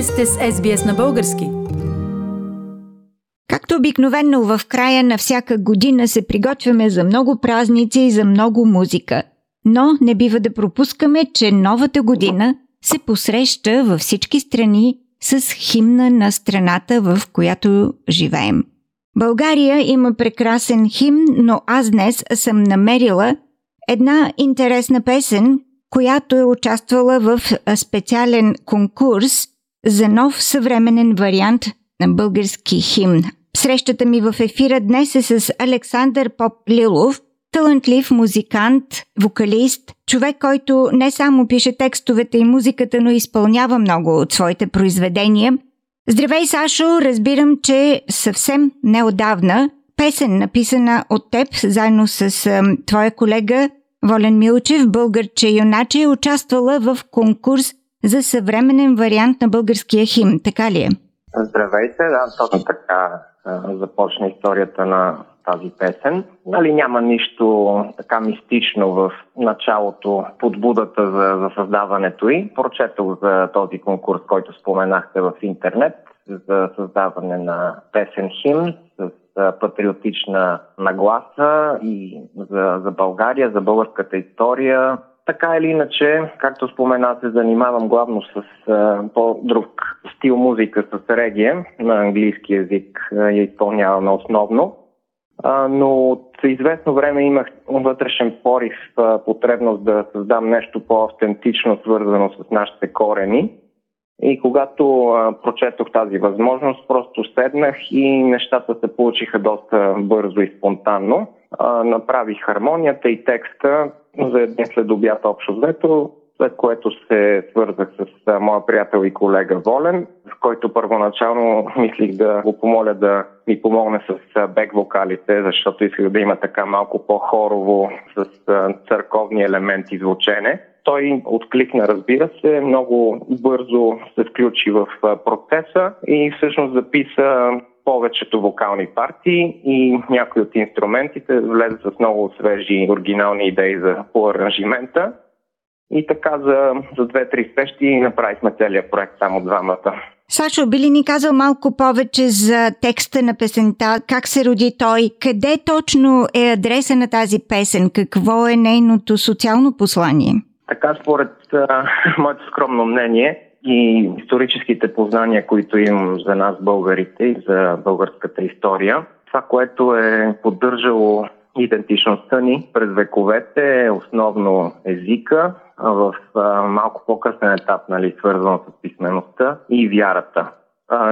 Вие сте с SBS на български. Както обикновенно в края на всяка година се приготвяме за много празници и за много музика. Но не бива да пропускаме, че новата година се посреща във всички страни с химна на страната, в която живеем. България има прекрасен химн, но аз днес съм намерила една интересна песен, която е участвала в специален конкурс за нов съвременен вариант на български химн. Срещата ми в ефира днес е с Александър Поп Лилов, талантлив музикант, вокалист, човек, който не само пише текстовете и музиката, но изпълнява много от своите произведения. Здравей, Сашо! Разбирам, че съвсем неодавна песен, написана от теб, заедно с а, твоя колега Волен Милчев, българче юначе, участвала в конкурс за съвременен вариант на българския хим. Така ли е? Здравейте, да, точно така започна историята на тази песен. Нали, няма нищо така мистично в началото, подбудата за, за създаването й. Прочетох за този конкурс, който споменахте в интернет, за създаване на песен хим с патриотична нагласа и за, за България, за българската история. Така или иначе, както спомена, се занимавам главно с а, по-друг стил музика, с регия на английски язик я изпълняваме основно. А, но от известно време имах вътрешен порив, а, потребност да създам нещо по-автентично, свързано с нашите корени. И когато а, прочетох тази възможност, просто седнах и нещата се получиха доста бързо и спонтанно. А, направих хармонията и текста за един след обяд общо взето, след което се свързах с моя приятел и колега Волен, в който първоначално мислих да го помоля да ми помогне с бек вокалите, защото исках да има така малко по-хорово с църковни елементи звучене. Той откликна, разбира се, много бързо се включи в процеса и всъщност записа повечето вокални партии и някои от инструментите влезе с много свежи оригинални идеи за по аранжимента. И така за, за две-три срещи направихме целият проект само двамата. Сашо, би ли ни казал малко повече за текста на песента? Как се роди той? Къде точно е адреса на тази песен? Какво е нейното социално послание? Така, според а, моето скромно мнение и историческите познания, които имам за нас българите и за българската история, това, което е поддържало идентичността ни през вековете е основно езика, в малко по-късен етап, нали, свързано с писмеността и вярата.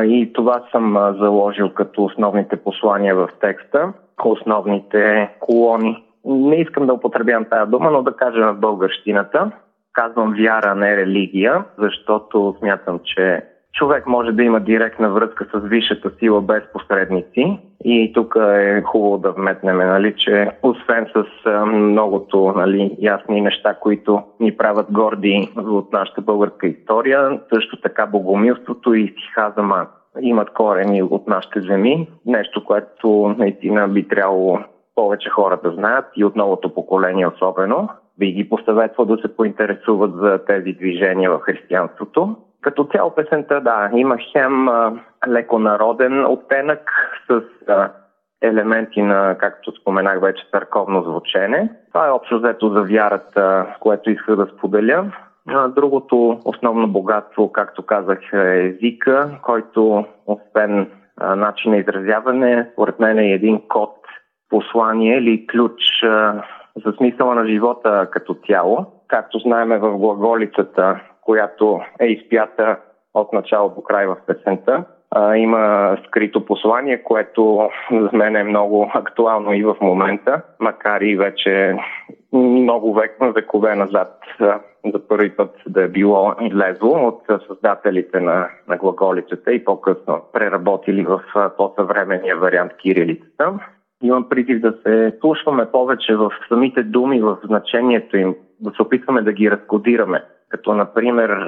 И това съм заложил като основните послания в текста, основните колони не искам да употребявам тази дума, но да кажа на българщината. Казвам вяра, не религия, защото смятам, че човек може да има директна връзка с висшата сила без посредници. И тук е хубаво да вметнем, нали, че освен с многото нали, ясни неща, които ни правят горди от нашата българска история, също така богомилството и стихазама имат корени от нашите земи. Нещо, което наистина би трябвало повече хора да знаят и от новото поколение особено. Би ги посъветвал да се поинтересуват за тези движения в християнството. Като цяло песента, да, има хем а, леко народен оттенък с а, елементи на, както споменах вече, църковно звучене. Това е общо взето за вярата, което исках да споделя. Другото основно богатство, както казах, е езика, който освен а, начин на изразяване, според мен е един код послание или ключ а, за смисъла на живота като цяло. Както знаеме в глаголицата, която е изпята от начало до край в песента, има скрито послание, което за мен е много актуално и в момента, макар и вече много век, векове назад за първи път да е било излезло от създателите на, на глаголицата и по-късно преработили в по-съвременния вариант кирилицата имам призив да се слушваме повече в самите думи, в значението им, да се опитваме да ги разкодираме. Като, например,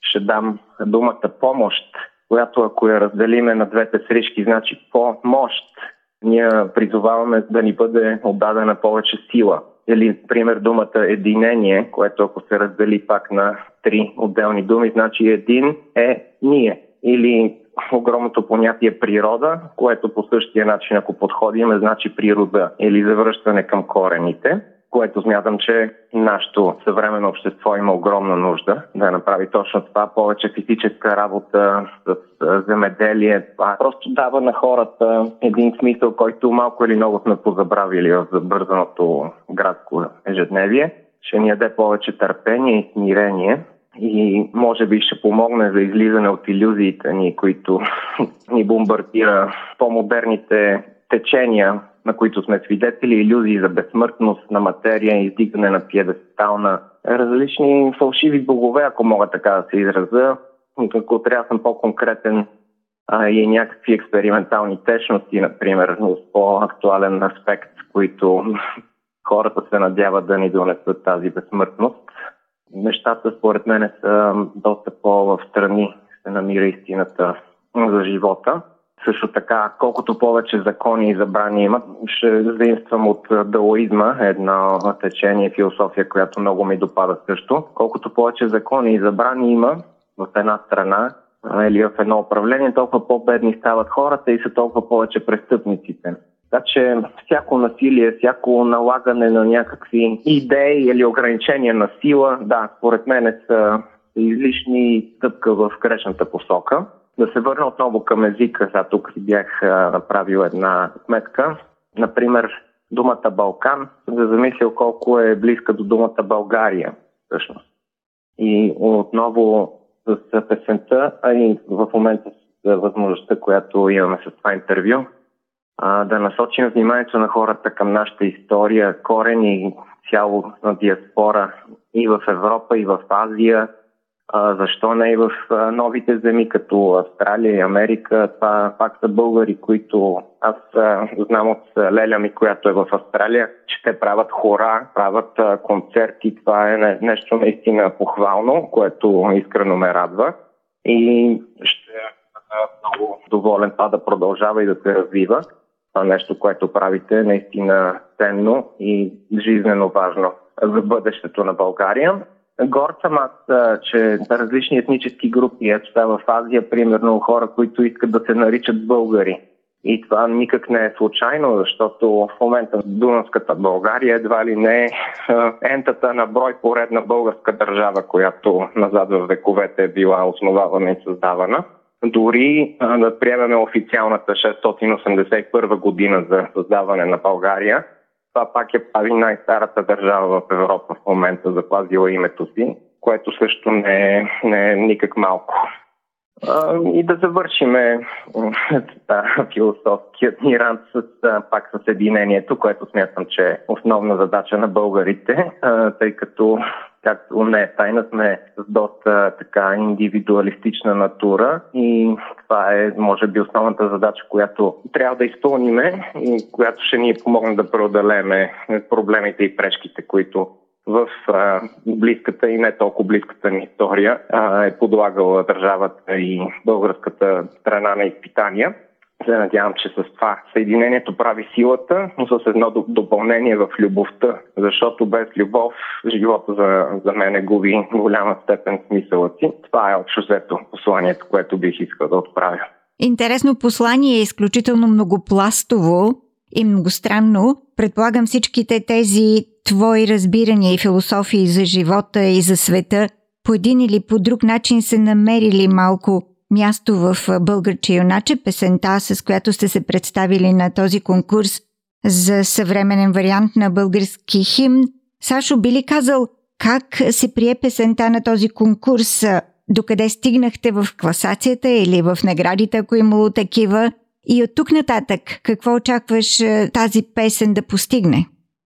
ще дам думата помощ, която ако я разделиме на двете срещи, значи помощ. Ние призоваваме да ни бъде отдадена повече сила. или, пример, думата единение, което ако се раздели пак на три отделни думи, значи един е ние. Или огромното понятие природа, което по същия начин, ако подходим, значи природа или завръщане към корените което смятам, че нашето съвременно общество има огромна нужда да направи точно това. Повече физическа работа с земеделие. Това просто дава на хората един смисъл, който малко или много сме позабравили в забързаното градско ежедневие. Ще ни яде повече търпение и смирение и може би ще помогне за излизане от иллюзиите ни, които ни бомбардира по-модерните течения на които сме свидетели, иллюзии за безсмъртност на материя, издигане на пиедестал на различни фалшиви богове, ако мога така да се изразя. Ако трябва съм по-конкретен, а, и някакви експериментални течности, например, с по-актуален аспект, които хората се надяват да ни донесат тази безсмъртност. Нещата, според мен, са доста по-в страни се намира истината за живота. Също така, колкото повече закони и забрани имат, ще заимствам от даоизма, едно течение философия, която много ми допада също. Колкото повече закони и забрани има в една страна или в едно управление, толкова по-бедни стават хората и са толкова повече престъпниците. Така че всяко насилие, всяко налагане на някакви идеи или ограничения на сила, да, според мен са излишни стъпка в грешната посока. Да се върна отново към езика. Сега тук си бях направил една сметка. Например, думата Балкан, да замисля колко е близка до думата България, всъщност. И отново с песента, а и в момента с възможността, която имаме с това интервю, да насочим вниманието на хората към нашата история, корен и цяло на диаспора и в Европа, и в Азия – а, защо не и в новите земи, като Австралия и Америка. Това пак са българи, които аз а, знам от Леля ми, която е в Австралия, че те правят хора, правят а, концерти. Това е не, нещо наистина похвално, което искрено ме радва. И ще бъда много доволен това да продължава и да се развива. Това нещо, което правите, е наистина ценно и жизнено важно за бъдещето на България. Горд съм аз, че различни етнически групи, ето сега в Азия, примерно хора, които искат да се наричат българи. И това никак не е случайно, защото в момента Дунавската България едва ли не е ентата на брой поредна българска държава, която назад в вековете е била основавана и създавана. Дори да приемеме официалната 681 година за създаване на България, това пак е прави най-старата държава в Европа в момента, запазила името си, което също не е, не е никак малко. И да завършиме философският ни рант с, пак с единението, което смятам, че е основна задача на българите, тъй като както не е тайна, сме с доста така индивидуалистична натура и това е, може би, основната задача, която трябва да изпълниме и която ще ни помогне да преодолееме проблемите и пречките, които в а, близката и не толкова близката ни история а, е подлагала държавата и българската страна на изпитания се надявам, че с това съединението прави силата, но с едно допълнение в любовта, защото без любов живота за, за мен е губи голяма степен смисъла си. Това е общо взето посланието, което бих искал да отправя. Интересно послание е изключително многопластово и многостранно. Предполагам всичките тези твои разбирания и философии за живота и за света по един или по друг начин се намерили малко място в Българче юначе, песента, с която сте се представили на този конкурс за съвременен вариант на български химн. Сашо, би ли казал как се прие песента на този конкурс? Докъде стигнахте в класацията или в наградите, ако имало такива? И от тук нататък, какво очакваш тази песен да постигне?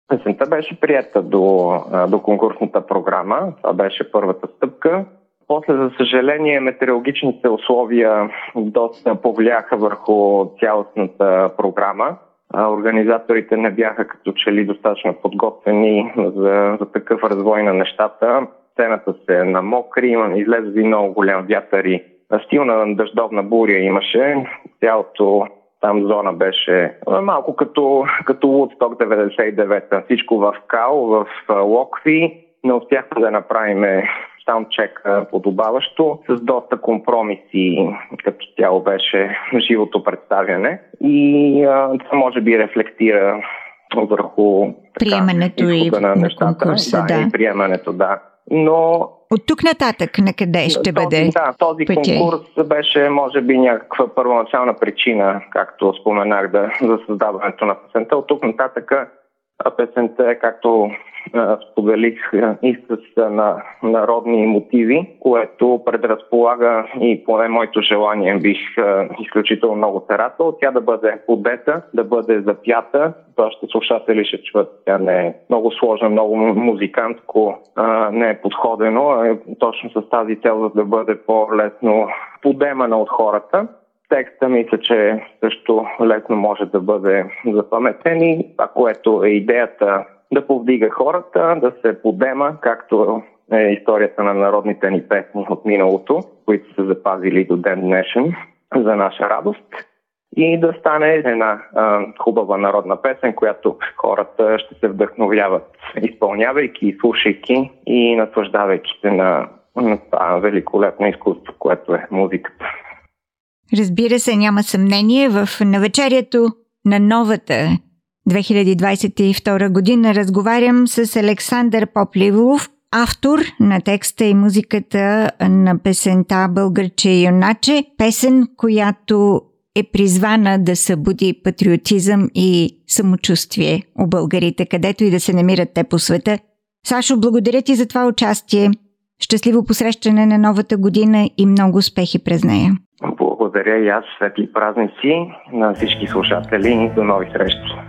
Песента беше прията до, до конкурсната програма. Това беше първата стъпка. После, за съжаление, метеорологичните условия доста повлияха върху цялостната програма. Организаторите не бяха като че ли достатъчно подготвени за, за такъв развой на нещата. Сцената се намокри, излезе много голям вятър и стилна дъждовна буря имаше. Цялото Там зона беше малко като, като Woodstock 99-та. Всичко в Кал, в Локви. Не успяхме да направим саундчек подобаващо, с доста компромиси, като тяло беше живото представяне. И а, това може би рефлектира върху така, приемането и на, на конкурса. Да, да, и приемането, да. Но от тук нататък на къде ще този, бъде? Да, този пътя? конкурс беше, може би, някаква първоначална причина, както споменах, да, за създаването на песента. От тук нататък песента е, както споделих и с на, народни мотиви, което предразполага и поне моето желание бих изключително много се радвал. Тя да бъде подета, да бъде запята. Вашите слушатели ще чуват, тя не е много сложна, много музикантко, не е подходено, е точно с тази цел да бъде по-лесно подемана от хората. Текста мисля, че също лесно може да бъде запаметен и това, което е идеята да повдига хората, да се подема, както е историята на народните ни песни от миналото, които са запазили до ден днешен за наша радост и да стане една а, хубава народна песен, която хората ще се вдъхновяват, изпълнявайки слушайки и наслаждавайки се на, на това великолепно изкуство, което е музиката. Разбира се, няма съмнение, в навечерието на новата 2022 година разговарям с Александър Попливов, автор на текста и музиката на песента Българче юначе, песен, която е призвана да събуди патриотизъм и самочувствие у българите, където и да се намират те по света. Сашо, благодаря ти за това участие. Щастливо посрещане на новата година и много успехи през нея. Благодаря и аз. Светли празници на всички слушатели. До нови срещи.